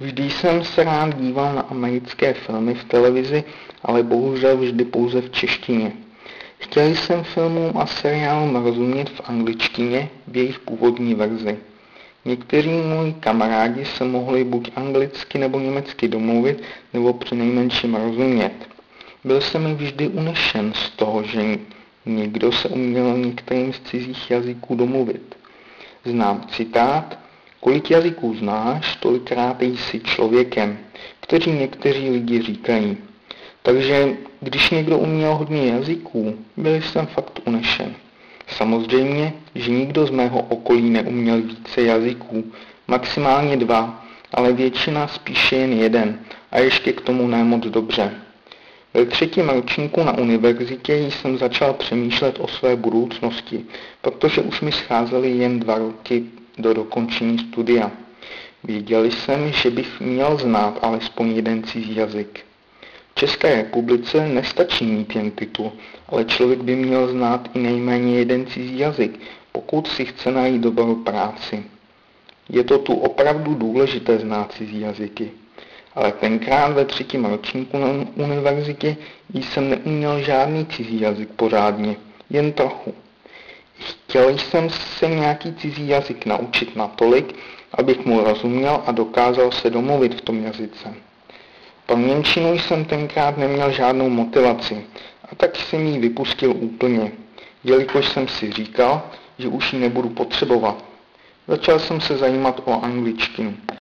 Vždy jsem se rád díval na americké filmy v televizi, ale bohužel vždy pouze v češtině. Chtěl jsem filmům a seriálům rozumět v angličtině v jejich původní verzi. Někteří moji kamarádi se mohli buď anglicky nebo německy domluvit, nebo při nejmenším rozumět. Byl jsem vždy unešen z toho, že někdo se uměl některým z cizích jazyků domluvit. Znám citát, kolik jazyků znáš, tolikrát jsi člověkem, kteří někteří lidi říkají. Takže když někdo uměl hodně jazyků, byl jsem fakt unešen. Samozřejmě, že nikdo z mého okolí neuměl více jazyků, maximálně dva, ale většina spíše jen jeden a ještě k tomu nemoc dobře. Ve třetím ročníku na univerzitě jsem začal přemýšlet o své budoucnosti, protože už mi scházely jen dva roky do dokončení studia. Věděl jsem, že bych měl znát alespoň jeden cizí jazyk. V České republice nestačí mít jen titul, ale člověk by měl znát i nejméně jeden cizí jazyk, pokud si chce najít dobrou práci. Je to tu opravdu důležité znát cizí jazyky. Ale tenkrát ve třetím ročníku na univerzitě jsem neuměl žádný cizí jazyk pořádně, jen trochu. Chtěl jsem se nějaký cizí jazyk naučit natolik, abych mu rozuměl a dokázal se domluvit v tom jazyce. Pro Němčinu jsem tenkrát neměl žádnou motivaci a tak jsem ji vypustil úplně, jelikož jsem si říkal, že už ji nebudu potřebovat. Začal jsem se zajímat o angličtinu.